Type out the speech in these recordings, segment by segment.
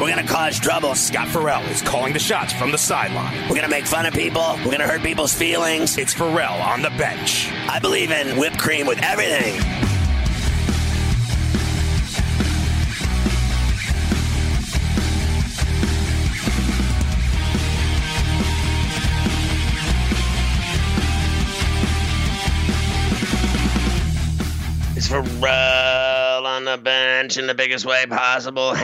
We're gonna cause trouble. Scott Ferrall is calling the shots from the sideline. We're gonna make fun of people. We're gonna hurt people's feelings. It's Ferrall on the bench. I believe in whipped cream with everything. It's Ferrall on the bench in the biggest way possible,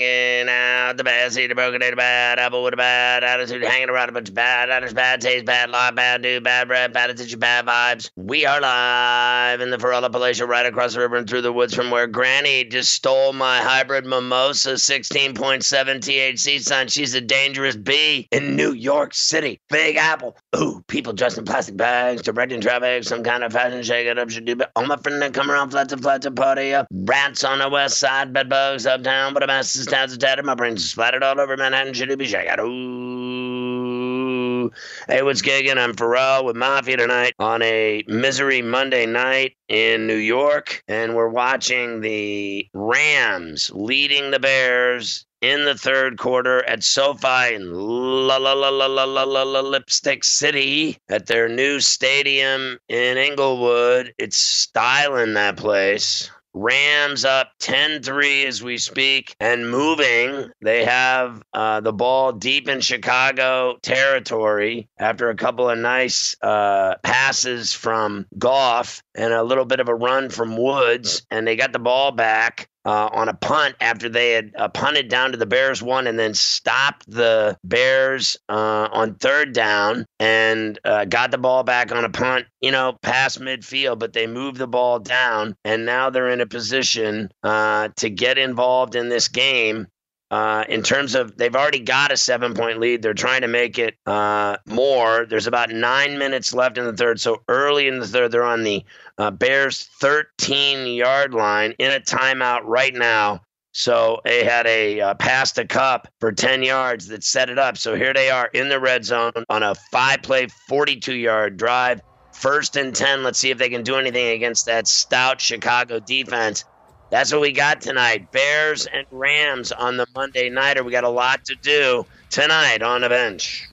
hanging out the bad seed, the broken data, bad apple with a bad attitude, hanging around a bunch of bad actors, bad taste, bad lie, bad dude, bad breath, bad attention, bad vibes. We are live in the Ferrall Appalachia, right across the river and through the woods from where Granny just stole my hybrid mimosa, 16.7 THC son. She's a dangerous bee in New York City. Big Apple. Ooh, people dressed in plastic bags, directing traffic, some kind of fashion shake it up should do. But all my friends that come around flat to flat to party up. Rats on the west side, bedbugs uptown, but a mess is towns tattered. My brains splattered all over Manhattan. Should be shaking. Ooh. Hey, what's gigging? I'm Ferrall with Mafia tonight on a Misery Monday night in New York, and we're watching the Rams leading the Bears in the third quarter at SoFi in La La La La La La La La Lipstick City at their new stadium in Inglewood. It's styling that place. Rams up 10 3 as we speak and moving. They have uh, the ball deep in Chicago territory after a couple of nice uh, passes from Goff and a little bit of a run from Woods. And they got the ball back. Uh, on a punt after they had uh, punted down to the Bears one and then stopped the Bears uh, on third down and uh, got the ball back on a punt, you know, past midfield, but they moved the ball down and now they're in a position uh, to get involved in this game uh, in terms of they've already got a seven point lead. They're trying to make it uh, more. There's about nine minutes left in the third. So early in the third, they're on the uh, Bears 13 yard line in a timeout right now. So they had a uh, pass to Kupp for 10 yards that set it up. So here they are in the red zone on a five play, 42 yard drive. First and 10. Let's see if they can do anything against that stout Chicago defense. That's what we got tonight. Bears and Rams on the Monday nighter. We got a lot to do tonight on the bench.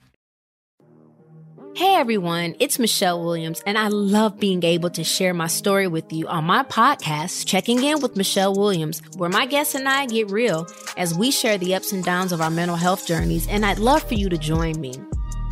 Hey everyone, it's Michelle Williams, and I love being able to share my story with you on my podcast, Checking In with Michelle Williams, where my guests and I get real as we share the ups and downs of our mental health journeys, and I'd love for you to join me.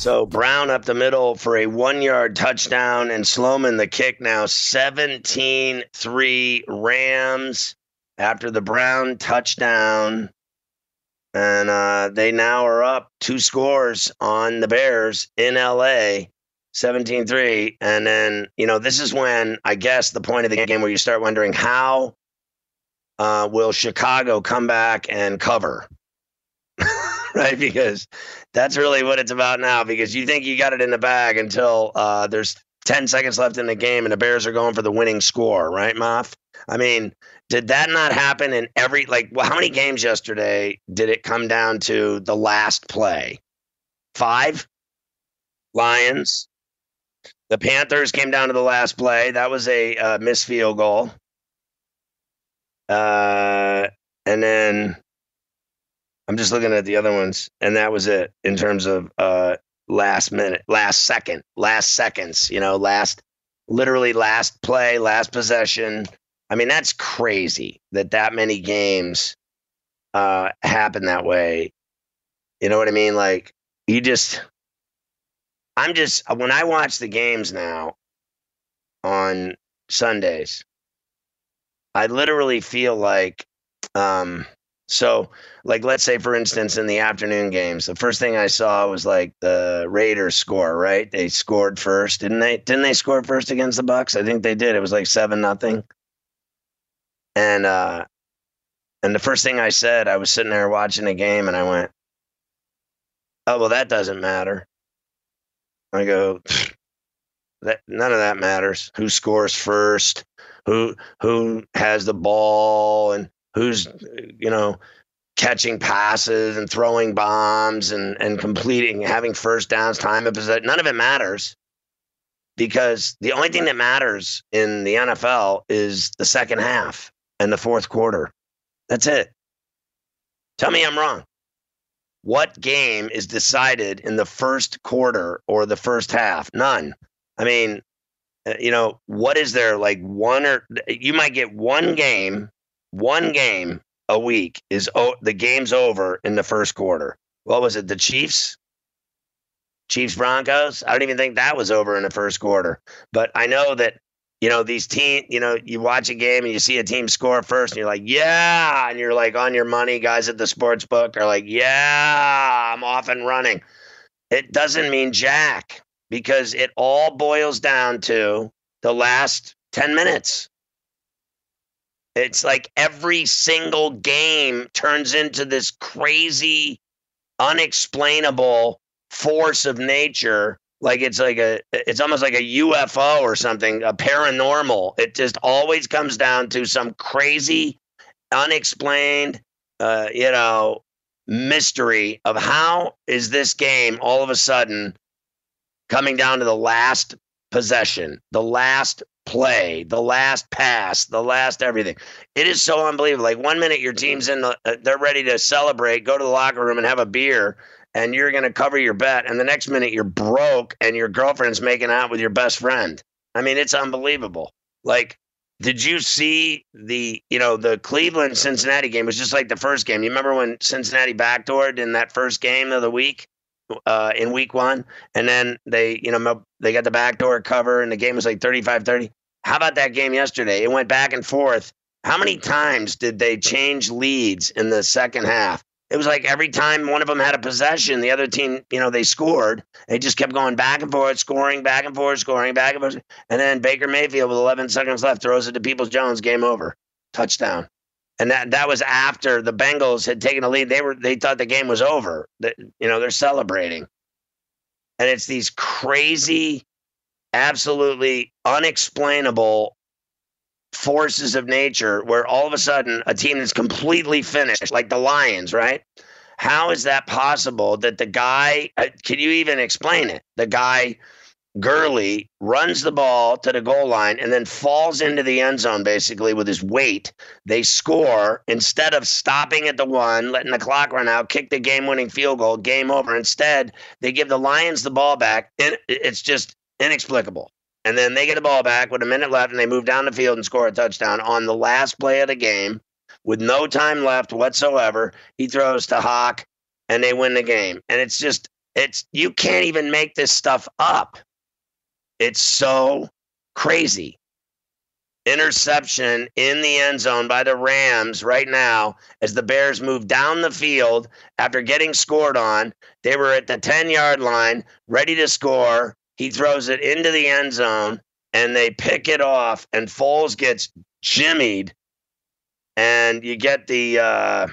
So Brown up the middle for a one yard touchdown, and Sloman the kick now 17 3 Rams after the Brown touchdown. And uh, they now are up two scores on the Bears in LA 17 3. And then, you know, this is when I guess the point of the game where you start wondering how uh, will Chicago come back and cover? right? Because that's really what it's about now. Because you think you got it in the bag until uh, there's 10 seconds left in the game and the Bears are going for the winning score, right, Moff? I mean, did that not happen in every, like, well, how many games yesterday did it come down to the last play? Five? Lions. The Panthers came down to the last play. That was a uh, missed field goal. Uh, and then I'm just looking at the other ones, and that was it in terms of uh, last minute, last second, last seconds. You know, last literally last play, last possession. I mean, that's crazy that that many games uh, happen that way. You know what I mean? Like you just, I'm just when I watch the games now on Sundays, I literally feel like, um, so like let's say for instance in the afternoon games, the first thing I saw was like the Raiders score, right? They scored first, didn't they? Didn't they score first against the Bucks? I think they did. It was like seven nothing. And uh, and the first thing I said, I was sitting there watching the game, and I went, "Oh well, that doesn't matter." I go, that none of that matters. Who scores first? Who who has the ball and who's you know catching passes and throwing bombs and and completing having first downs, time of possession. None of it matters because the only thing that matters in the NFL is the second half and the fourth quarter. That's it. Tell me I'm wrong. What game is decided in the first quarter or the first half? None. I mean, Uh, you know, what is there like one or you might get one game, one game a week is oh, the game's over in the first quarter. What was it? The Chiefs? Chiefs Broncos? I don't even think that was over in the first quarter. But I know that you know, these team, you know, you watch a game and you see a team score first and you're like, yeah. And you're like on your money. Guys at the sports book are like, yeah, I'm off and running. It doesn't mean jack because it all boils down to the last 10 minutes. It's like every single game turns into this crazy, unexplainable force of nature like it's like a it's almost like a UFO or something, a paranormal. It just always comes down to some crazy, unexplained, uh, you know, mystery of how is this game all of a sudden coming down to the last possession, the last play, the last pass, the last everything. It is so unbelievable. Like one minute your team's in the, uh, they're ready to celebrate, go to the locker room and have a beer, and you're going to cover your bet. And the next minute you're broke and your girlfriend's making out with your best friend. I mean, it's unbelievable. Like, did you see the, you know, the Cleveland Cincinnati game it was just like the first game. You remember when Cincinnati backdoored in that first game of the week? Uh, in week one, and then they, you know, they got the backdoor cover, and the game was like 35 30. How about that game yesterday? It went back and forth. How many times did they change leads in the second half? it was like every time one of them had a possession, the other team, you know, they scored. They just kept going back and forth, scoring, back and forth, scoring, back and forth. And then Baker Mayfield with 11 seconds left throws it to Peoples Jones, game over, touchdown. And that that was after the Bengals had taken a lead. They were they thought the game was over. That you know they're celebrating, and it's these crazy, absolutely unexplainable forces of nature where all of a sudden a team that's completely finished, like the Lions, right? How is that possible that the guy, uh, can you even explain it? The guy, Gurley, runs the ball to the goal line and then falls into the end zone basically with his weight. They score instead of stopping at the one, letting the clock run out, kick the game winning field goal, game over. Instead, they give the Lions the ball back. It's just inexplicable. And then they get the ball back with a minute left and they move down the field and score a touchdown on the last play of the game with no time left whatsoever. He throws to Hawk and they win the game. And it's just It's you can't even make this stuff up. It's so crazy. Interception in the end zone by the Rams right now as the Bears move down the field after getting scored on. They were at the 10 yard line, ready to score. He throws it into the end zone and they pick it off, and Foles gets jimmied. And you get the uh,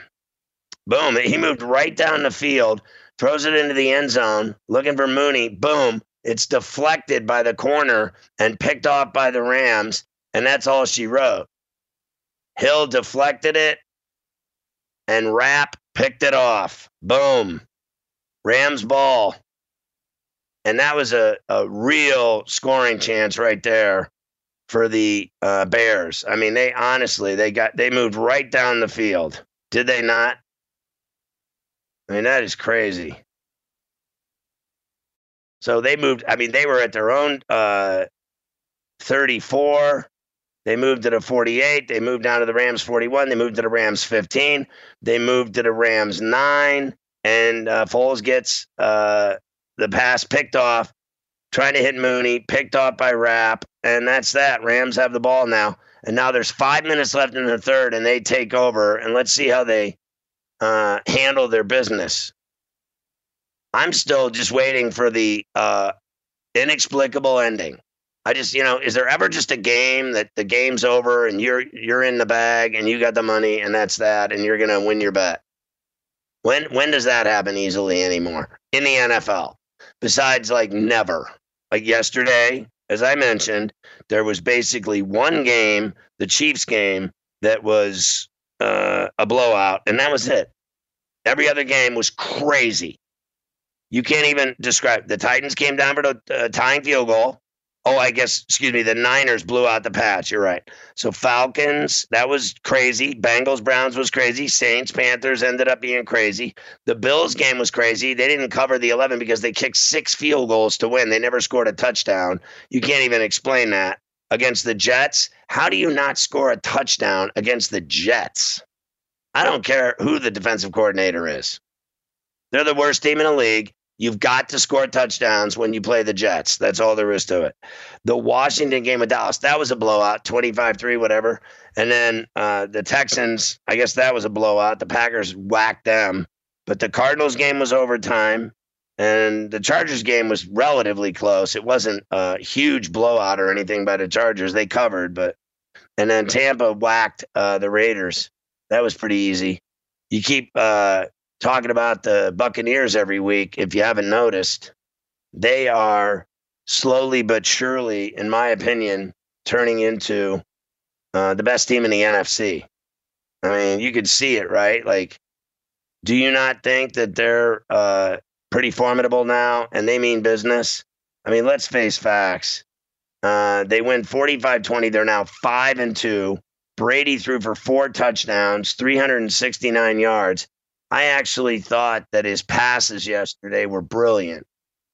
boom. He moved right down the field, throws it into the end zone, looking for Mooney. Boom. It's deflected by the corner and picked off by the Rams. And that's all she wrote. Hill deflected it, and Rapp picked it off. Boom. Rams ball. And that was a, a real scoring chance right there for the uh, Bears. I mean, they honestly they got they moved right down the field. Did they not? I mean, that is crazy. So they moved. I mean, they were at their own uh, 34. They moved to the 48. They moved down to the Rams 41. They moved to the Rams 15. They moved to the Rams 9. And uh, Foles gets uh, the pass picked off, trying to hit Mooney, picked off by Rapp. And that's that. Rams have the ball now. And now there's five minutes left in the third, and they take over. And let's see how they uh, handle their business. I'm still just waiting for the uh, inexplicable ending. I just, you know, is there ever just a game that the game's over and you're you're in the bag and you got the money and that's that and you're gonna win your bet? When when does that happen easily anymore in the NFL? Besides, like never. Like yesterday, as I mentioned, there was basically one game, the Chiefs game, that was uh, a blowout, and that was it. Every other game was crazy. You can't even describe. The Titans came down for a uh, tying field goal. Oh, I guess, excuse me, the Niners blew out the Pats. You're right. So Falcons, that was crazy. Bengals, Browns was crazy. Saints, Panthers ended up being crazy. The Bills game was crazy. They didn't cover the 11 because they kicked six field goals to win. They never scored a touchdown. You can't even explain that. Against the Jets, how do you not score a touchdown against the Jets? I don't care who the defensive coordinator is. They're the worst team in the league. You've got to score touchdowns when you play the Jets. That's all there is to it. The Washington game with Dallas, that was a blowout, 25 3, whatever. And then uh, the Texans, I guess that was a blowout. The Packers whacked them. But the Cardinals game was overtime. And the Chargers game was relatively close. It wasn't a huge blowout or anything by the Chargers. They covered, but. And then Tampa whacked uh, the Raiders. That was pretty easy. You keep uh, talking about the Buccaneers every week, if you haven't noticed, they are slowly but surely, in my opinion, turning into uh, the best team in the NFC. I mean, you could see it, right? Like, do you not think that they're uh, pretty formidable now and they mean business? I mean, let's face facts. Uh, they win 45 20. They're now 5 and 2. Brady threw for four touchdowns, 369 yards. I actually thought that his passes yesterday were brilliant.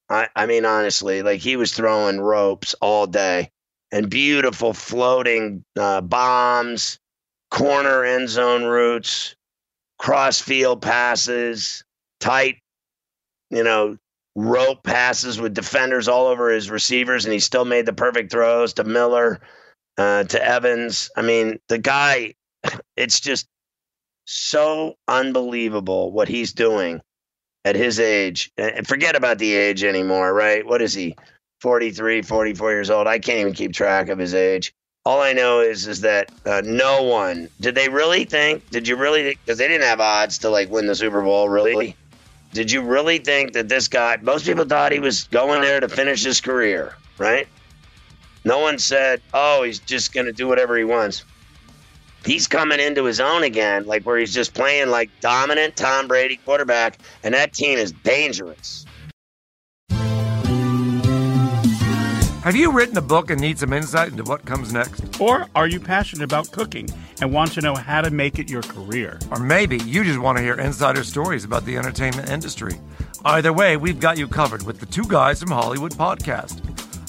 I, I mean, honestly, like he was throwing ropes all day and beautiful floating uh, bombs, corner end zone routes, cross field passes, tight, you know, rope passes with defenders all over his receivers, and he still made the perfect throws to Miller, uh, to Evans. I mean, the guy, it's just so unbelievable what he's doing at his age. And forget about the age anymore, right? What is he? 43, 44 years old. I can't even keep track of his age. All I know is is that uh, no one did they really think? Did you really? Because they didn't have odds to like win the Super Bowl. Really? Did you really think that this guy? Most people thought he was going there to finish his career, right? No one said, "Oh, he's just going to do whatever he wants." He's coming into his own again, like where he's just playing like dominant Tom Brady quarterback, and that team is dangerous. Have you written a book and need some insight into what comes next? Or are you passionate about cooking and want to know how to make it your career? Or maybe you just want to hear insider stories about the entertainment industry. Either way, we've got you covered with the Two Guys from Hollywood podcast.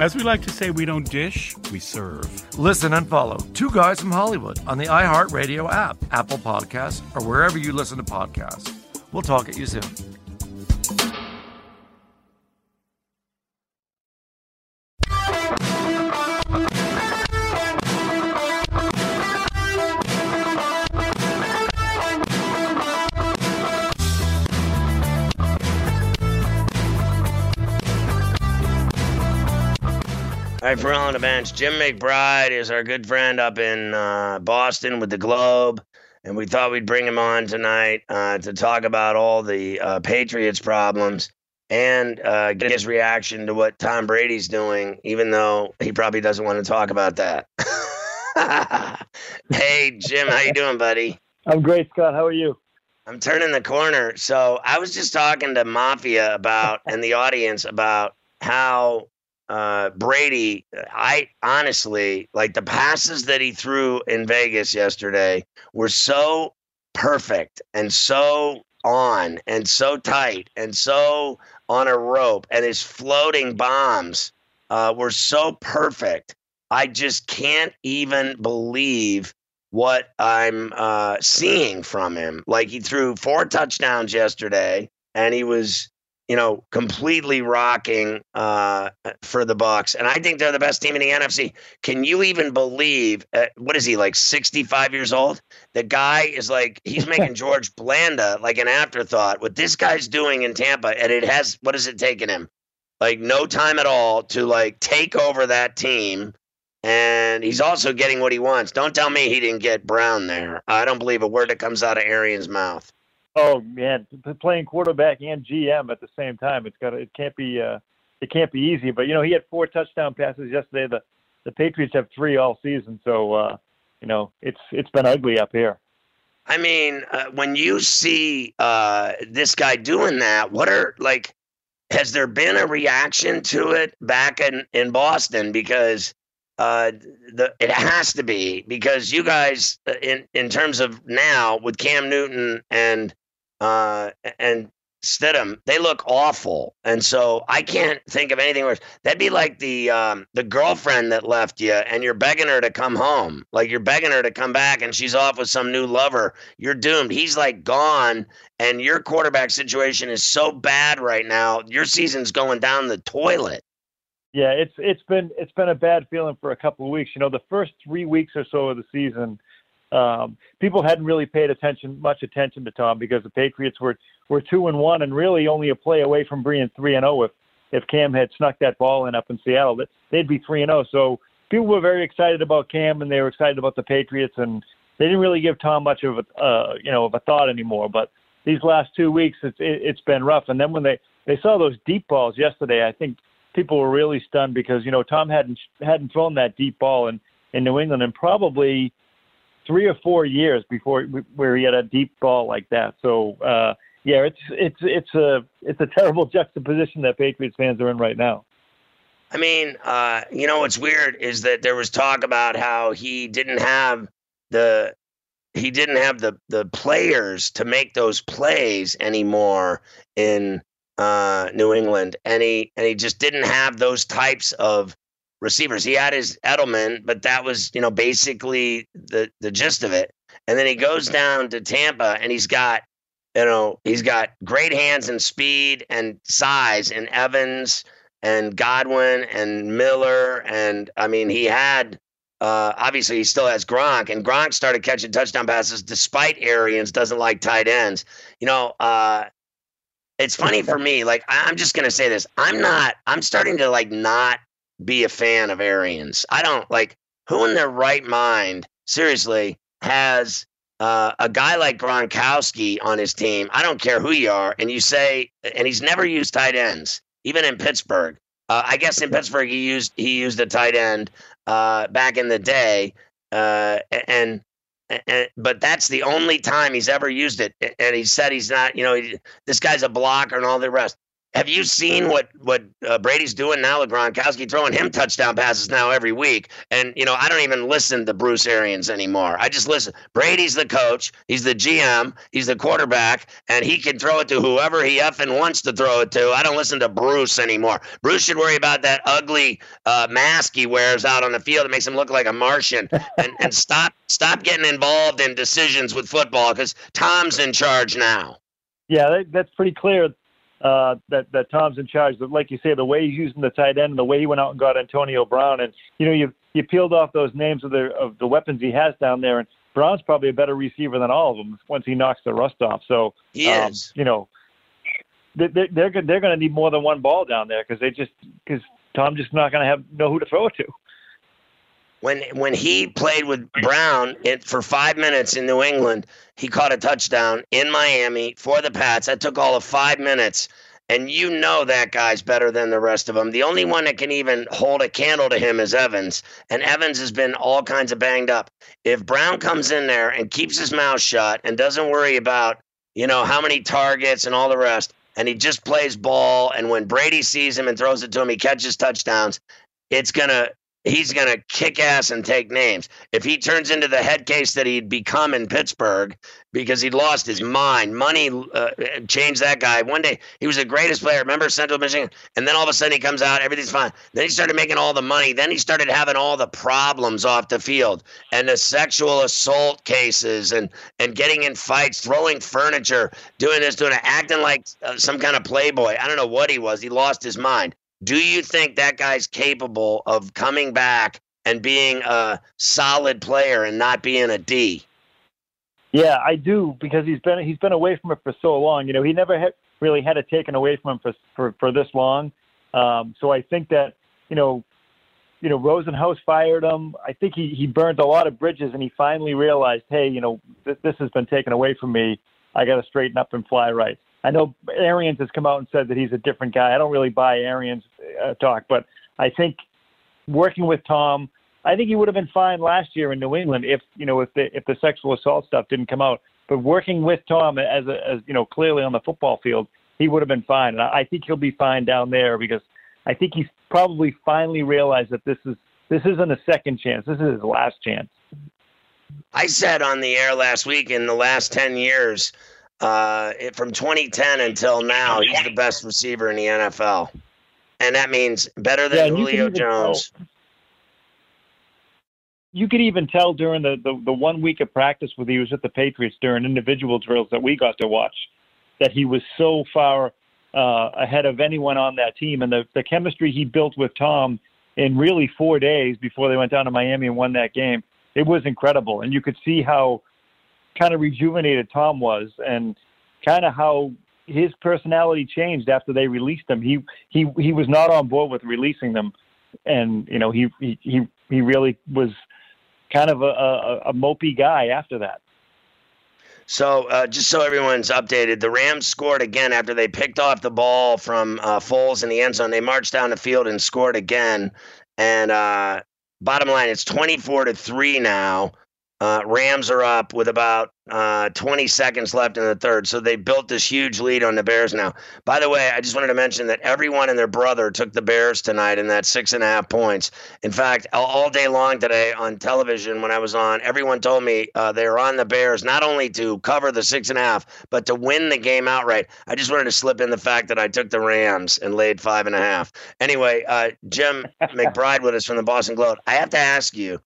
As we like to say, we don't dish, we serve. Listen and follow Two Guys from Hollywood on the iHeartRadio app, Apple Podcasts, or wherever you listen to podcasts. We'll talk at you soon. On the bench, Jim McBride is our good friend up in uh, Boston with the Globe, and we thought we'd bring him on tonight uh, to talk about all the uh, Patriots problems and uh, get his reaction to what Tom Brady's doing, even though he probably doesn't want to talk about that. hey, Jim, how you doing, buddy? I'm great, Scott. How are you? I'm turning the corner. So I was just talking to Mafia about and the audience about how uh, Brady, I honestly like the passes that he threw in Vegas yesterday were so perfect and so on and so tight and so on a rope, and his floating bombs uh, were so perfect. I just can't even believe what I'm uh, seeing from him. Like he threw four touchdowns yesterday, and he was you know, completely rocking uh, for the Bucks, and I think they're the best team in the NFC. Can you even believe? Uh, what is he like? Sixty-five years old. The guy is like he's making George Blanda like an afterthought. What this guy's doing in Tampa, and it has what has it taken him? Like no time at all to like take over that team. And he's also getting what he wants. Don't tell me he didn't get Brown there. I don't believe a word that comes out of Arians' mouth. Oh man, playing quarterback and GM at the same time, it's got to, it can't be uh, it can't be easy. But you know, he had four touchdown passes yesterday. The the Patriots have three all season, so uh, you know it's it's been ugly up here. I mean, uh, when you see uh, this guy doing that, what are like? Has there been a reaction to it back in in Boston? Because uh, the it has to be because you guys, uh, in in terms of now with Cam Newton and uh, and Stidham, they look awful, and so I can't think of anything worse. That'd be like the um, the girlfriend that left you, and you're begging her to come home, like you're begging her to come back, and she's off with some new lover. You're doomed. He's like gone, and your quarterback situation is so bad right now. Your season's going down the toilet. Yeah, it's it's been it's been a bad feeling for a couple of weeks. You know, the first three weeks or so of the season um, people hadn't really paid attention much attention to Tom because the Patriots were were two and one and really only a play away from being three and zero. Oh if if Cam had snuck that ball in up in Seattle, they'd be three and zero. Oh. So people were very excited about Cam and they were excited about the Patriots and they didn't really give Tom much of a uh, you know of a thought anymore. But these last two weeks, it's it, it's been rough. And then when they they saw those deep balls yesterday, I think people were really stunned because you know Tom hadn't hadn't thrown that deep ball in in New England and probably three or four years before where he had a deep ball like that. So uh, yeah, it's it's it's a it's a terrible juxtaposition that Patriots fans are in right now. I mean, uh, you know what's weird is that there was talk about how he didn't have the he didn't have the the players to make those plays anymore in uh, New England, and he and he just didn't have those types of receivers. He had his Edelman, but that was, you know, basically the the gist of it. And then he goes down to Tampa and he's got, you know, he's got great hands and speed and size and Evans and Godwin and Miller and I mean he had uh, obviously he still has Gronk and Gronk started catching touchdown passes despite Arians doesn't like tight ends. You know, uh, it's funny for me. Like I'm just gonna say this. I'm not. I'm starting to like not be a fan of Arians. I don't like who in their right mind, seriously, has uh, a guy like Gronkowski on his team. I don't care who you are, and you say, and he's never used tight ends, even in Pittsburgh. Uh, I guess in Pittsburgh he used he used a tight end uh, back in the day, uh, and and, but that's the only time he's ever used it. And he said he's not, you know, he, this guy's a blocker and all the rest. Have you seen what what uh, Brady's doing now with Gronkowski, throwing him touchdown passes now every week? And you know, I don't even listen to Bruce Arians anymore. I just listen. Brady's the coach, he's the GM, he's the quarterback, and he can throw it to whoever he effing wants to throw it to. I don't listen to Bruce anymore. Bruce should worry about that ugly uh, mask he wears out on the field that makes him look like a Martian, and and stop stop getting involved in decisions with football because Tom's in charge now. Yeah, that, that's pretty clear uh, that that Tom's in charge. But like you say, the way he's using the tight end, and the way he went out and got Antonio Brown, and you know you you peeled off those names of the of the weapons he has down there, and Brown's probably a better receiver than all of them once he knocks the rust off. So he um, is. You know, they're they're they're, they're going to need more than one ball down there because they just because Tom just not going to have know who to throw it to when when he played with Brown it, for five minutes in New England, he caught a touchdown in Miami for the Pats. That took all of five minutes. And you know that guy's better than the rest of them. The only one that can even hold a candle to him is Evans. And Evans has been all kinds of banged up. If Brown comes in there and keeps his mouth shut and doesn't worry about, you know, how many targets and all the rest, and he just plays ball, and when Brady sees him and throws it to him, he catches touchdowns, it's to he's going to kick ass and take names. If he turns into the head case that he'd become in Pittsburgh because he'd lost his mind, money uh, changed that guy. One day he was the greatest player. Remember Central Michigan? And then all of a sudden he comes out, everything's fine. Then he started making all the money. Then he started having all the problems off the field and the sexual assault cases and and getting in fights, throwing furniture, doing this, doing it, acting like uh, some kind of playboy. I don't know what he was. He lost his mind. Do you think that guy's capable of coming back and being a solid player and not being a D? Yeah, I do because he's been he's been away from it for so long. You know, he never had, really had it taken away from him for for, for this long. Um, so I think that you know, you know, Rosenhaus fired him. I think he he burned a lot of bridges, and he finally realized, hey, you know, this, this has been taken away from me. I got to straighten up and fly right. I know Arians has come out and said that he's a different guy. I don't really buy Arians uh, talk, but I think working with Tom, I think he would have been fine last year in New England if you know if the if the sexual assault stuff didn't come out. But working with Tom as a, as you know clearly on the football field, he would have been fine, and I think he'll be fine down there because I think he's probably finally realized that this is this isn't a second chance. This is his last chance. I said on the air last week in the last ten years uh, it, from 2010 until now, he's the best receiver in the NFL, and that means better than yeah, Julio Jones. Tell, you could even tell during the, the, the one week of practice when he was with the Patriots during individual drills that we got to watch that he was so far uh, ahead of anyone on that team, and the the chemistry he built with Tom in really four days before they went down to Miami and won that game. It was incredible, and you could see how kind of rejuvenated Tom was, and kind of how his personality changed after they released him. He he he was not on board with releasing them, and you know he he he, really was kind of a, a, a mopey guy after that. So, uh, just so everyone's updated, the Rams scored again after they picked off the ball from uh, Foles in the end zone. They marched down the field and scored again. And uh, bottom line, it's 24 to 3 now. Uh, Rams are up with about uh, 20 seconds left in the third. So they built this huge lead on the Bears now. By the way, I just wanted to mention that everyone and their brother took the Bears tonight in that six and a half points. In fact, all, all day long today on television when I was on, everyone told me uh, they were on the Bears not only to cover the six and a half, but to win the game outright. I just wanted to slip in the fact that I took the Rams and laid five and a half. Anyway, uh, Jim McBride with us from the Boston Globe. I have to ask you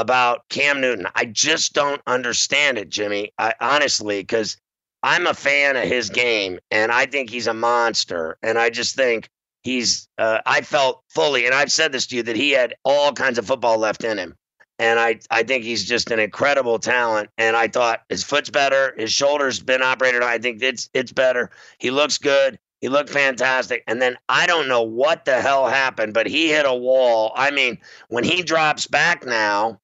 about Cam Newton. I just don't understand it, Jimmy. I, honestly, because I'm a fan of his game, and I think he's a monster. And I just think he's. Uh, I felt fully, and I've said this to you that he had all kinds of football left in him. And I, I think he's just an incredible talent. And I thought his foot's better, his shoulder's been operated on. I think it's it's better. He looks good. He looked fantastic. And then I don't know what the hell happened, but he hit a wall. I mean, when he drops back now,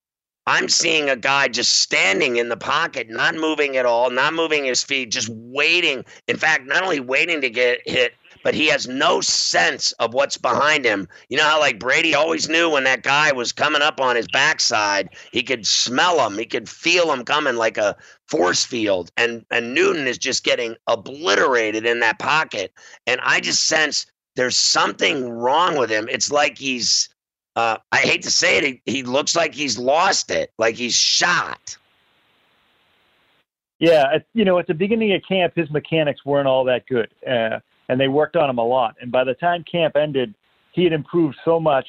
I'm seeing a guy just standing in the pocket, not moving at all, not moving his feet, just waiting. In fact, not only waiting to get hit, but he has no sense of what's behind him. You know how like Brady always knew when that guy was coming up on his backside, he could smell him, he could feel him coming like a force field, and and Newton is just getting obliterated in that pocket, and I just sense there's something wrong with him. It's like he's uh, I hate to say it, he, he looks like he's lost it, like he's shot. Yeah, you know, at the beginning of camp, his mechanics weren't all that good, uh, and they worked on him a lot. And by the time camp ended, he had improved so much.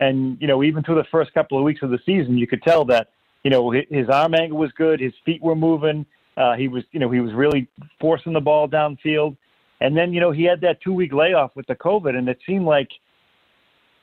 And you know, even through the first couple of weeks of the season, you could tell that you know his arm angle was good, his feet were moving. Uh, he was, you know, he was really forcing the ball downfield. And then, you know, he had that two week layoff with the COVID, and it seemed like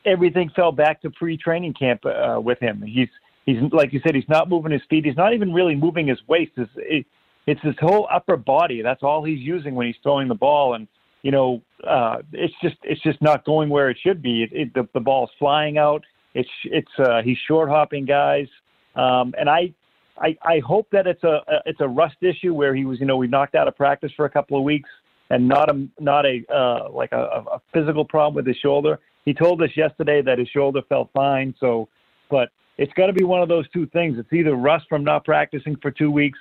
everything fell back to pre-training camp uh, with him. He's he's like you said, he's not moving his feet. He's not even really moving his waist. It's, it, it's his whole upper body. That's all he's using when he's throwing the ball, and you know, uh, it's just it's just not going where it should be. It, it, the the ball's flying out. It's it's uh, he's short hopping guys, um, and I. I, I hope that it's a, a it's a rust issue where he was you know we knocked out of practice for a couple of weeks and not a not a uh, like a, a physical problem with his shoulder. He told us yesterday that his shoulder felt fine. So, but it's got to be one of those two things. It's either rust from not practicing for two weeks,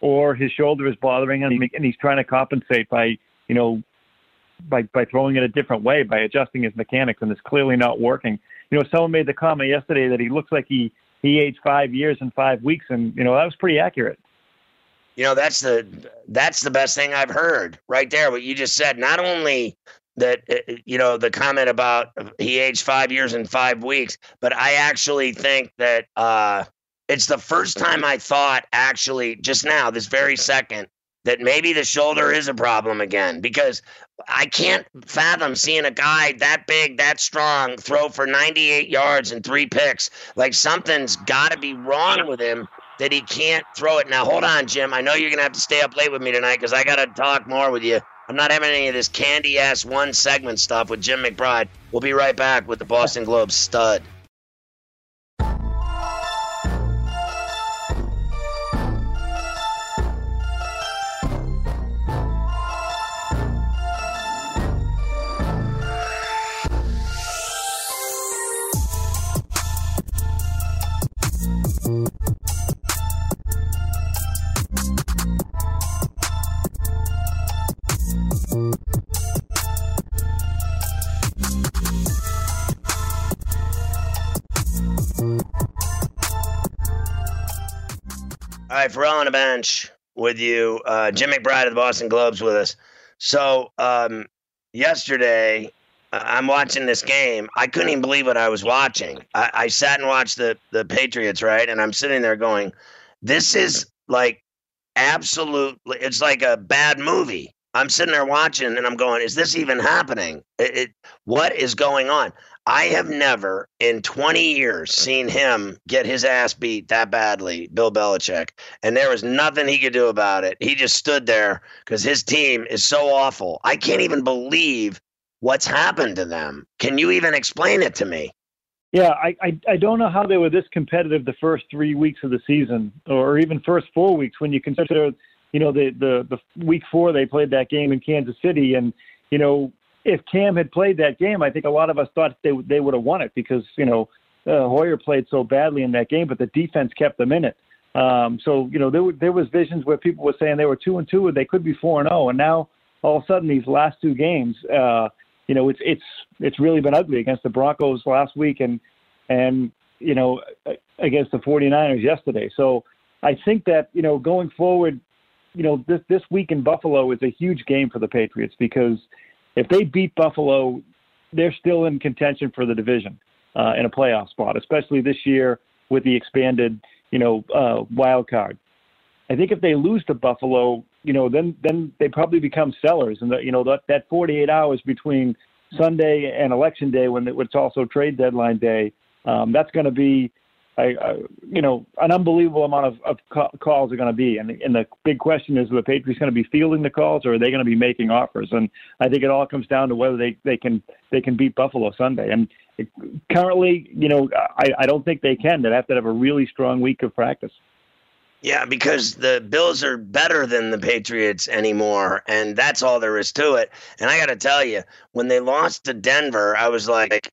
or his shoulder is bothering him, and he's trying to compensate by, you know, by by throwing it a different way, by adjusting his mechanics, and it's clearly not working. You know, someone made the comment yesterday that he looks like he he aged five years in five weeks, and you know that was pretty accurate. You know, that's the that's the best thing I've heard right there. What you just said. Not only that uh, uh, you know the comment about he aged five years in five weeks but i actually think that uh it's the first time i thought actually just now this very second that maybe the shoulder is a problem again because i can't fathom seeing a guy that big that strong throw for 98 yards and three picks like something's got to be wrong with him that he can't throw it now hold on jim i know you're gonna have to stay up late with me tonight because i gotta talk more with you I'm not having any of this candy ass one segment stuff with Jim McBride. We'll be right back with the Boston Globe stud. Ferrall on the bench with you. Uh, Jim McBride of the Boston Globes with us. So um, yesterday, I'm watching this game. I couldn't even believe what I was watching. I, I sat and watched the the Patriots, right? And I'm sitting there going, "This is like absolutely. It's like a bad movie." I'm sitting there watching, and I'm going, "Is this even happening? It, it, what is going on?" I have never in 20 years seen him get his ass beat that badly, Bill Belichick. And there was nothing he could do about it. He just stood there because his team is so awful. I can't even believe what's happened to them. Can you even explain it to me? Yeah, I, I, I don't know how they were this competitive the first three weeks of the season, or even first four weeks when you consider, you know, the the the week four they played that game in Kansas City, and you know if Cam had played that game, I think a lot of us thought they they would have won it because you know uh, Hoyer played so badly in that game, but the defense kept them in it. Um, so you know there were, there was visions where people were saying they were two and two and they could be four and zero, oh, and now all of a sudden these last two games, uh, you know it's it's it's really been ugly against the Broncos last week and and you know against the 49ers yesterday. So I think that you know going forward, you know this this week in Buffalo is a huge game for the Patriots because if they beat Buffalo, they're still in contention for the division uh, in a playoff spot, especially this year with the expanded, you know, uh, wild card. I think if they lose to Buffalo, you know, then then they probably become sellers, and the, you know that that 48 hours between Sunday and Election Day, when it's also trade deadline day, um, that's going to be I, I, you know, an unbelievable amount of, of calls are going to be. And, and the big question is, are the Patriots going to be fielding the calls, or are they going to be making offers? And I think it all comes down to whether they, they can they can beat Buffalo Sunday. And currently, you know, I, I don't think they can. They have to have a really strong week of practice. Yeah, because the Bills are better than the Patriots anymore, and that's all there is to it. And I got to tell you, when they lost to Denver, I was like,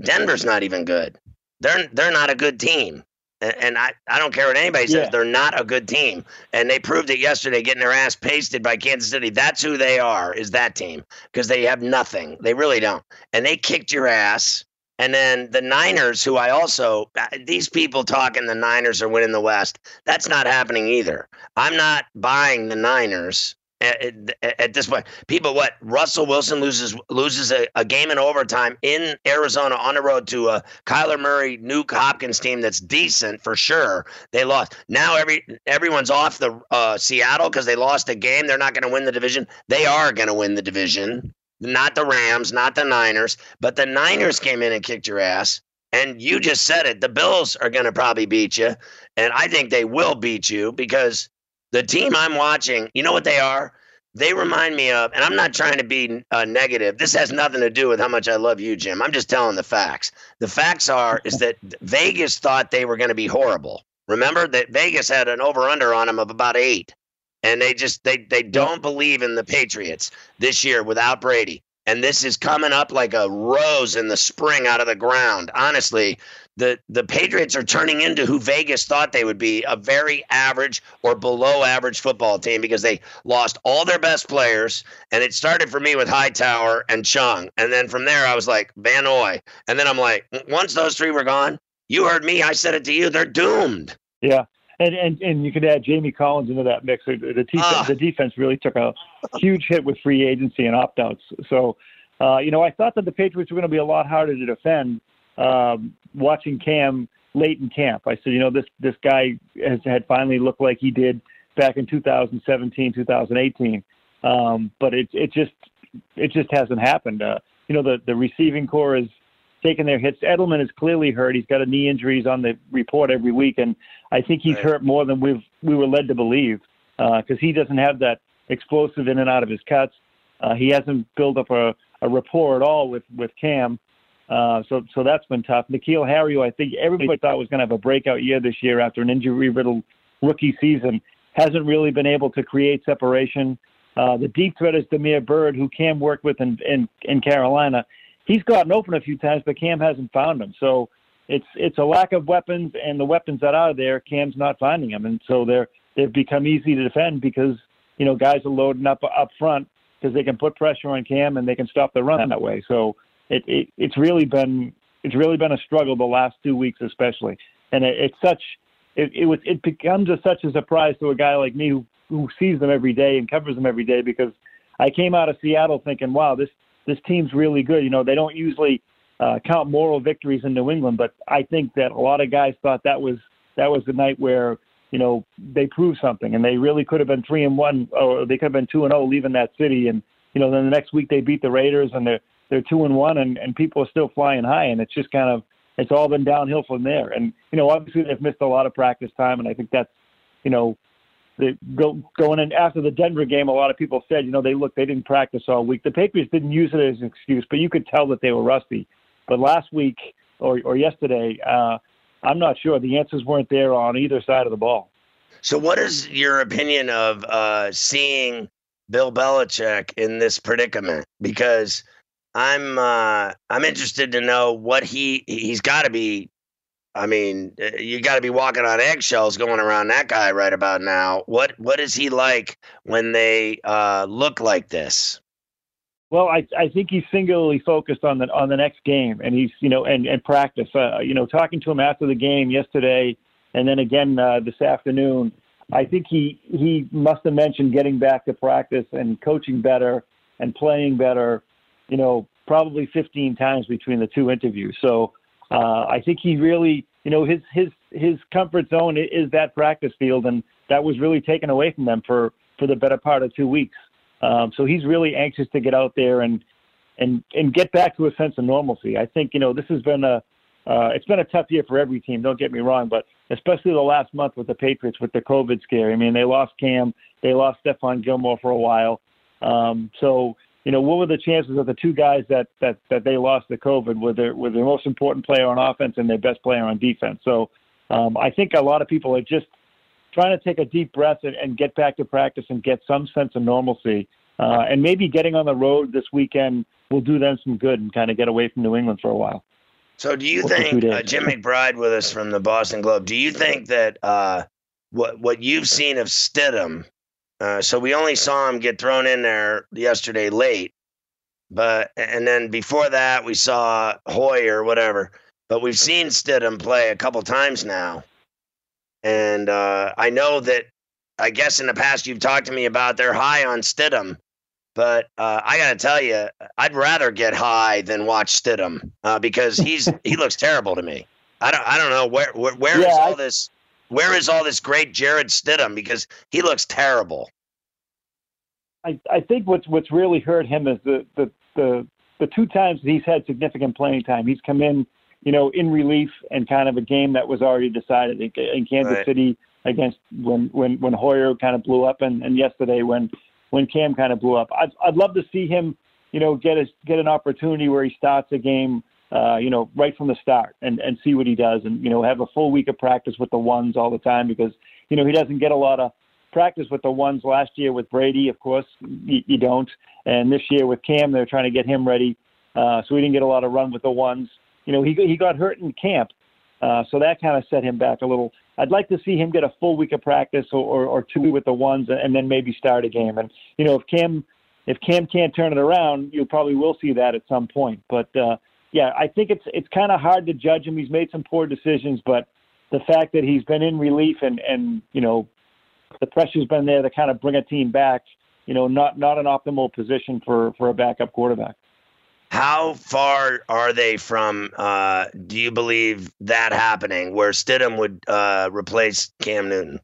Denver's not even good. They're they're not a good team. And I, I don't care what anybody says, yeah. they're not a good team. And they proved it yesterday, getting their ass pasted by Kansas City. That's who they are, is that team. Because they have nothing. They really don't. And they kicked your ass. And then the Niners, who I also, uh, these people talking the Niners are winning the West, that's not happening either. I'm not buying the Niners at, at, this point. People, what Russell Wilson loses loses a, a, game in overtime in Arizona on the road to a Kyler Murray, Nuk Hopkins team that's decent for sure. They lost. Now every everyone's off the uh, Seattle because they lost a game. They're not going to win the division. They are going to win the division not the Rams, not the Niners, but the Niners came in and kicked your ass. And you just said it. The Bills are going to probably beat you. And I think they will beat you because the team I'm watching, you know what they are? They remind me of, and I'm not trying to be uh, negative. This has nothing to do with how much I love you, Jim. I'm just telling the facts. The facts are is that Vegas thought they were going to be horrible. Remember that Vegas had an over under on them of about eight and they just they they don't believe in the Patriots this year without Brady. And this is coming up like a rose in the spring out of the ground. Honestly, the the Patriots are turning into who Vegas thought they would be, a very average or below average football team because they lost all their best players. And it started for me with Hightower and Chung. And then from there I was like Van Noy. And then I'm like, once those three were gone, you heard me, I said it to you, they're doomed. Yeah and and and you could add Jamie Collins into that mix. The, the, ah. the defense really took a huge hit with free agency and opt outs. So, uh, you know, I thought that the Patriots were going to be a lot harder to defend. Um, watching Cam late in camp, I said, you know, this this guy has had finally looked like he did back in 2017, 2018. Um, but it it just it just hasn't happened. Uh, you know, the the receiving corps is taking their hits. Edelman is clearly hurt. He's got a knee injury. He's on the report every week, and I think he's right. hurt more than we've we were led to believe because uh, he doesn't have that explosive in and out of his cuts. Uh, he hasn't built up a, a rapport at all with with Cam. Uh, so so that's been tough. N'Keal Harry, I think everybody thought was going to have a breakout year this year after an injury-riddled rookie season, hasn't really been able to create separation. Uh, the deep threat is Damiere Byrd, who Cam worked with in, in in Carolina he's gotten open a few times, but Cam hasn't found them. So it's it's a lack of weapons, and the weapons that are there, Cam's not finding them, and so they're they've become easy to defend because you know guys are loading up up front because they can put pressure on Cam and they can stop the run that way. So it, it it's really been it's really been a struggle the last two weeks especially, and it, it's such it it was it becomes a, such a surprise to a guy like me who who sees them every day and covers them every day because I came out of Seattle thinking, wow, this this team's really good. You know, they don't usually uh, count moral victories in New England, but I think that a lot of guys thought that was that was the night where you know they proved something, and they really could have been three and one, or they could have been two and zero oh leaving that city, and you know then the next week they beat the Raiders, and they're they're two and one, and and people are still flying high, and it's just kind of it's all been downhill from there. And you know, obviously they've missed a lot of practice time, and I think that's you know the, go, going in after the Denver game, a lot of people said, you know, they look, they didn't practice all week. The Patriots didn't use it as an excuse, but you could tell that they were rusty. But last week or, or yesterday, uh, I'm not sure. The answers weren't there on either side of the ball. So, what is your opinion of uh, seeing Bill Belichick in this predicament? Because I'm uh, I'm interested to know what he he's got to be I mean, uh, you got to be walking on eggshells going around that guy right about now. What what is he like when they uh, look like this? Well, I I think he's singularly focused on the on the next game, and he's you know and and practice. Uh, you know, talking to him after the game yesterday, and then again uh, this afternoon. I think he he must have mentioned getting back to practice and coaching better and playing better. You know, probably 15 times between the two interviews. So uh, I think he really, you know, his his his comfort zone is that practice field, and that was really taken away from them for for the better part of two weeks. Um, so he's really anxious to get out there and and and get back to a sense of normalcy. I think you know this has been a uh, it's been a tough year for every team. Don't get me wrong, but especially the last month with the Patriots with the COVID scare. I mean, they lost Cam, they lost Stephon Gilmore for a while. Um, so you know, what were the chances of the two guys that that that they lost to COVID were their with their most important player on offense and their best player on defense? So um, I think a lot of people are just trying to take a deep breath and, and get back to practice and get some sense of normalcy. Uh, and maybe getting on the road this weekend will do them some good and kind of get away from New England for a while. So, do you think uh, Jim McBride with us from the Boston Globe? Do you think that uh, what what you've seen of Stidham? Uh, so we only saw him get thrown in there yesterday late, but and then before that we saw Hoyer whatever. But we've seen Stidham play a couple times now, and uh, I know that I guess in the past you've talked to me about they're high on Stidham, but uh, I got to tell you, I'd rather get high than watch Stidham uh, because he's he looks terrible to me. I don't I don't know where where, where yeah, is all I, this where is all this great Jarrett Stidham because he looks terrible. I, I think what's what's really hurt him is the, the the the two times he's had significant playing time. He's come in, you know, in relief and kind of a game that was already decided in, in Kansas right. City against when when when Hoyer kind of blew up, and, and yesterday when when Cam kind of blew up. I'd I'd love to see him, you know, get a get an opportunity where he starts a game, uh, you know, right from the start and and see what he does, and you know, have a full week of practice with the ones all the time because you know he doesn't get a lot of practice with the ones last year with Brady. Of course, you, you don't, and this year with Cam, they're trying to get him ready, uh, so he didn't get a lot of run with the ones. You know, he he got hurt in camp, uh, so that kind of set him back a little. I'd like to see him get a full week of practice or, or, or two with the ones, and then maybe start a game. And you know, if Cam if Cam can't turn it around, you probably will see that at some point. But uh, yeah, I think it's it's kind of hard to judge him. He's made some poor decisions, but the fact that he's been in relief and and you know the pressure's been there to kind of bring a team back. You know, not not an optimal position for for a backup quarterback. How far are they from? Uh, do you believe that happening, where Stidham would uh, replace Cam Newton?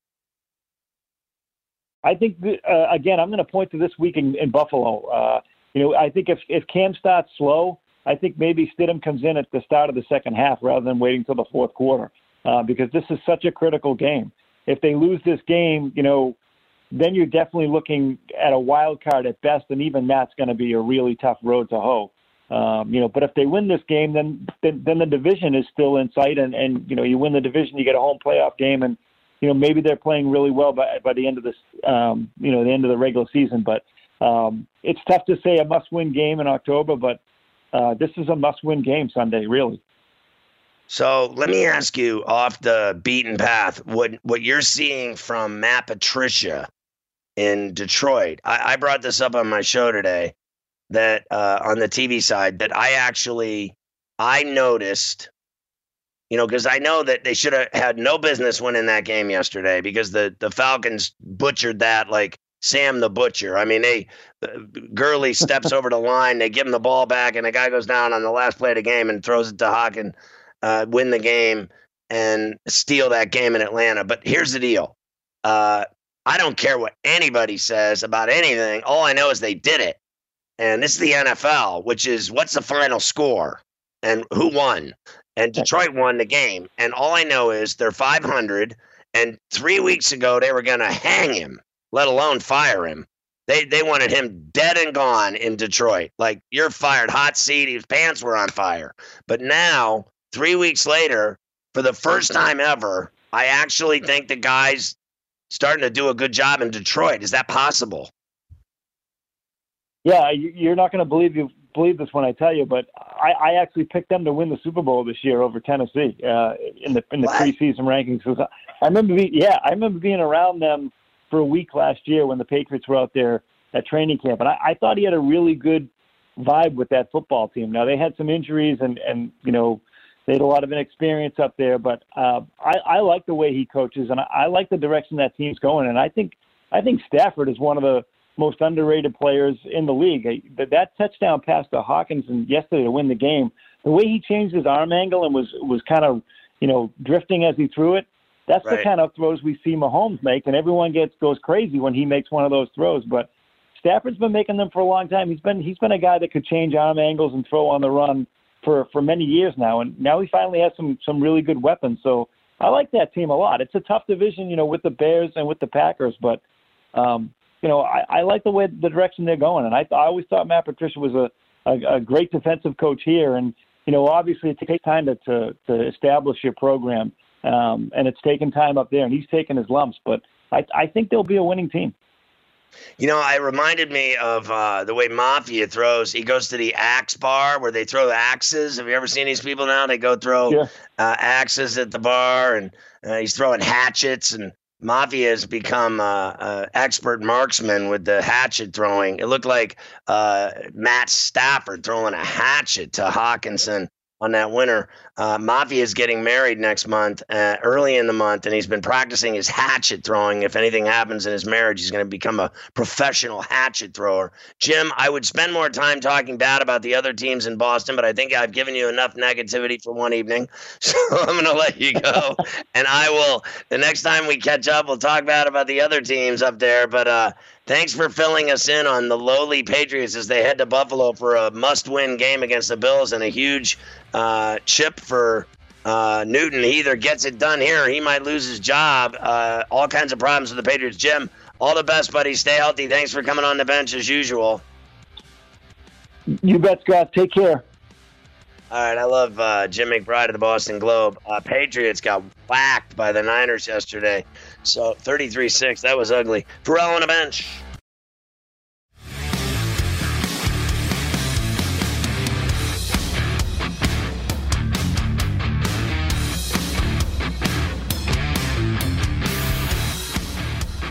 I think uh, again, I'm going to point to this week in, in Buffalo. Uh, you know, I think if if Cam starts slow, I think maybe Stidham comes in at the start of the second half rather than waiting till the fourth quarter, uh, because this is such a critical game. If they lose this game, you know, then you're definitely looking at a wild card at best, and even that's going to be a really tough road to hoe. Um, you know, but if they win this game, then, then then the division is still in sight, and and you know you win the division, you get a home playoff game, and you know maybe they're playing really well by by the end of this, um, you know, the end of the regular season. But um, it's tough to say a must-win game in October, but uh, this is a must-win game Sunday, really. So let me ask you off the beaten path what what you're seeing from Matt Patricia in Detroit. I, I brought this up on my show today that uh, on the TV side that I actually I noticed, you know, because I know that they should have had no business winning that game yesterday because the the Falcons butchered that like Sam the Butcher. I mean, they uh, Gurley steps over the line, they give him the ball back, and the guy goes down on the last play of the game and throws it to Hawk and uh, win the game and steal that game in Atlanta. But here's the deal. Uh, I don't care what anybody says about anything. All I know is they did it. And this is the NFL, which is what's the final score and who won? And Detroit won the game. And all I know is they're 500. And three weeks ago, they were going to hang him, let alone fire him. They, they wanted him dead and gone in Detroit. Like, you're fired, hot seat. His pants were on fire. But now, three weeks later, for the first time ever, I actually think the guy's starting to do a good job in Detroit. Is that possible? Yeah, you're not going to believe you believe this when I tell you, but I, I actually picked them to win the Super Bowl this year over Tennessee uh, in the in the what? preseason rankings. I remember, yeah, I remember being around them for a week last year when the Patriots were out there at training camp, and I, I thought he had a really good vibe with that football team. Now they had some injuries, and and you know they had a lot of inexperience up there, but uh, I, I like the way he coaches, and I, I like the direction that team's going, and I think I think Stafford is one of the most underrated players in the league. That, that touchdown pass to Hockenson yesterday to win the game, the way he changed his arm angle and was was kind of you know drifting as he threw it. That's right. the kind of throws we see Mahomes make, and everyone gets goes crazy when he makes one of those throws. But Stafford's been making them for a long time. He's been he's been a guy that could change arm angles and throw on the run for for many years now, and now he finally has some some really good weapons. So I like that team a lot. It's a tough division, you know, with the Bears and with the Packers, but um, you know, I, I like the way the direction they're going, and I, I always thought Matt Patricia was a, a, a great defensive coach here, and you know, obviously it takes time to, to to establish your program. Um, and it's taken time up there, and he's taken his lumps. But I, I think they'll be a winning team. You know, I reminded me of uh, the way Mafia throws. He goes to the axe bar where they throw axes. Have you ever seen these people now? They go throw Yeah. uh, axes at the bar, and uh, he's throwing hatchets. And Mafia has become uh, uh, expert marksman with the hatchet throwing. It looked like uh, Matt Stafford throwing a hatchet to Hockenson on that winner. Uh, Mafia is getting married next month, uh, early in the month, and he's been practicing his hatchet throwing. If anything happens in his marriage, he's going to become a professional hatchet thrower. Jim, I would spend more time talking bad about the other teams in Boston, but I think I've given you enough negativity for one evening. So I'm going to let you go. and I will, the next time we catch up, we'll talk bad about the other teams up there. But, uh, Thanks for filling us in on the lowly Patriots as they head to Buffalo for a must-win game against the Bills and a huge uh, chip for uh, Newton. He either gets it done here or he might lose his job. Uh, all kinds of problems with the Patriots. Jim, all the best, buddy. Stay healthy. Thanks for coming on the bench as usual. You bet, Scott. Take care. All right, I love uh, Jim McBride of the Boston Globe. Uh, Patriots got whacked by the Niners yesterday. So 33 6. That was ugly. Ferrall on the bench.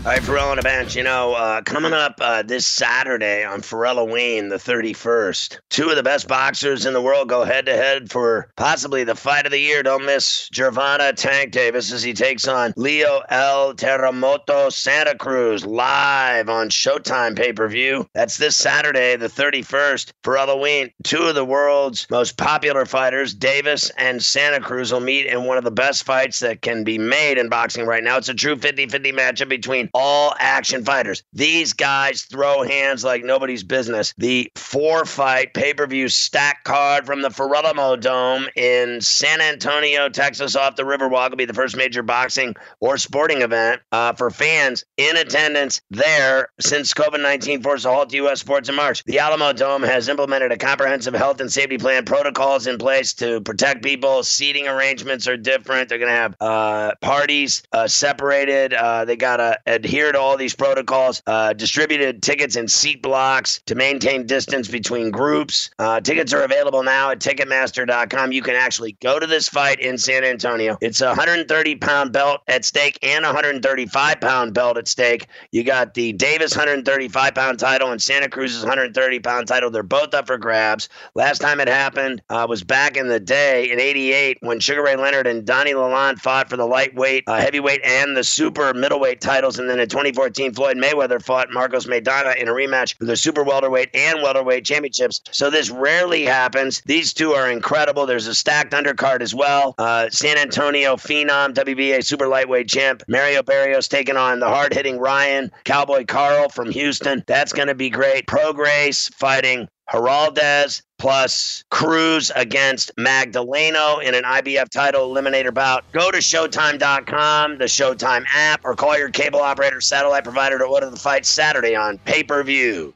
All right, Ferrall the bench. You know, uh, coming up uh, this Saturday on Ferralloween, the 31st, two of the best boxers in the world go head to head for possibly the fight of the year. Don't miss Gervonta Tank Davis as he takes on Leo El Terremoto Santa Cruz live on Showtime pay per view. That's this Saturday, the 31st, for Halloween. Two of the world's most popular fighters, Davis and Santa Cruz, will meet in one of the best fights that can be made in boxing right now. It's a true 50 50 matchup between all action fighters. These guys throw hands like nobody's business. The four fight pay per view stack card from the Ferrellamo Dome in San Antonio, Texas, off the Riverwalk will be the first major boxing or sporting event uh, for fans in attendance there since COVID 19 forced a halt to U.S. sports in March. The Alamo Dome has implemented a comprehensive health and safety plan, protocols in place to protect people. Seating arrangements are different. They're going to have uh, parties uh, separated. Uh, they got to adhere to all these protocols. Uh, distributed tickets in seat blocks to maintain distance between groups. Uh, tickets are available now at Ticketmaster.com. You can actually go to this fight in San Antonio. It's a 130 pound belt at stake and a 135 pound belt at stake. You got the Davis 135 pound title and Santa Cruz's 130 pound title. They're both up for grabs. Last time it happened uh, was back in the day in '88 when Sugar Ray Leonard and Donnie Lalonde fought for the lightweight, uh, heavyweight, and the super middleweight titles. Then in 2014, Floyd Mayweather fought Marcos Maidana in a rematch for the super welterweight and welterweight championships. So this rarely happens. These two are incredible. There's a stacked undercard as well. Uh, San Antonio Phenom, WBA super lightweight champ Mario Barrios taking on the hard hitting Ryan Cowboy Karl from Houston. That's going to be great. Pro Grace fighting Heraldez plus Cruz against Magdaleno in an IBF title eliminator bout. Go to Showtime.com, the Showtime app, or call your cable operator satellite provider to order the fight Saturday on pay per view.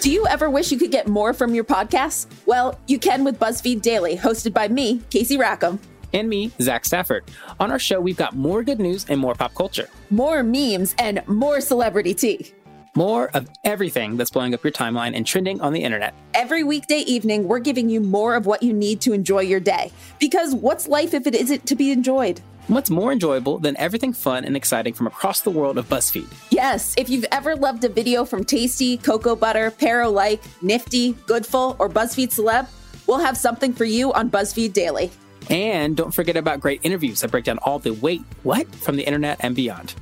Do you ever wish you could get more from your podcast? Well, you can with BuzzFeed Daily, hosted by me, Casey Rackham. and me, Zach Stafford. On our show, we've got more good news and more pop culture. More memes and more celebrity tea. More of everything that's blowing up your timeline and trending on the internet. Every weekday evening, we're giving you more of what you need to enjoy your day. Because what's life if it isn't to be enjoyed? What's more enjoyable than everything fun and exciting from across the world of BuzzFeed? Yes, if you've ever loved a video from Tasty, Cocoa Butter, Pero Like, Nifty, Goodful, or BuzzFeed Celeb, we'll have something for you on BuzzFeed Daily. And don't forget about great interviews that break down all the wait, what from the internet and beyond.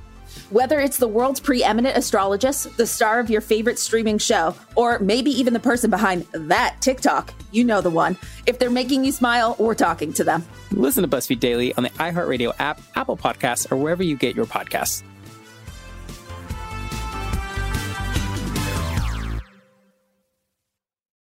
Whether it's the world's preeminent astrologist, the star of your favorite streaming show, or maybe even the person behind that TikTok, you know the one. If they're making you smile, we're talking to them. Listen to BuzzFeed Daily on the iHeartRadio app, Apple Podcasts, or wherever you get your podcasts.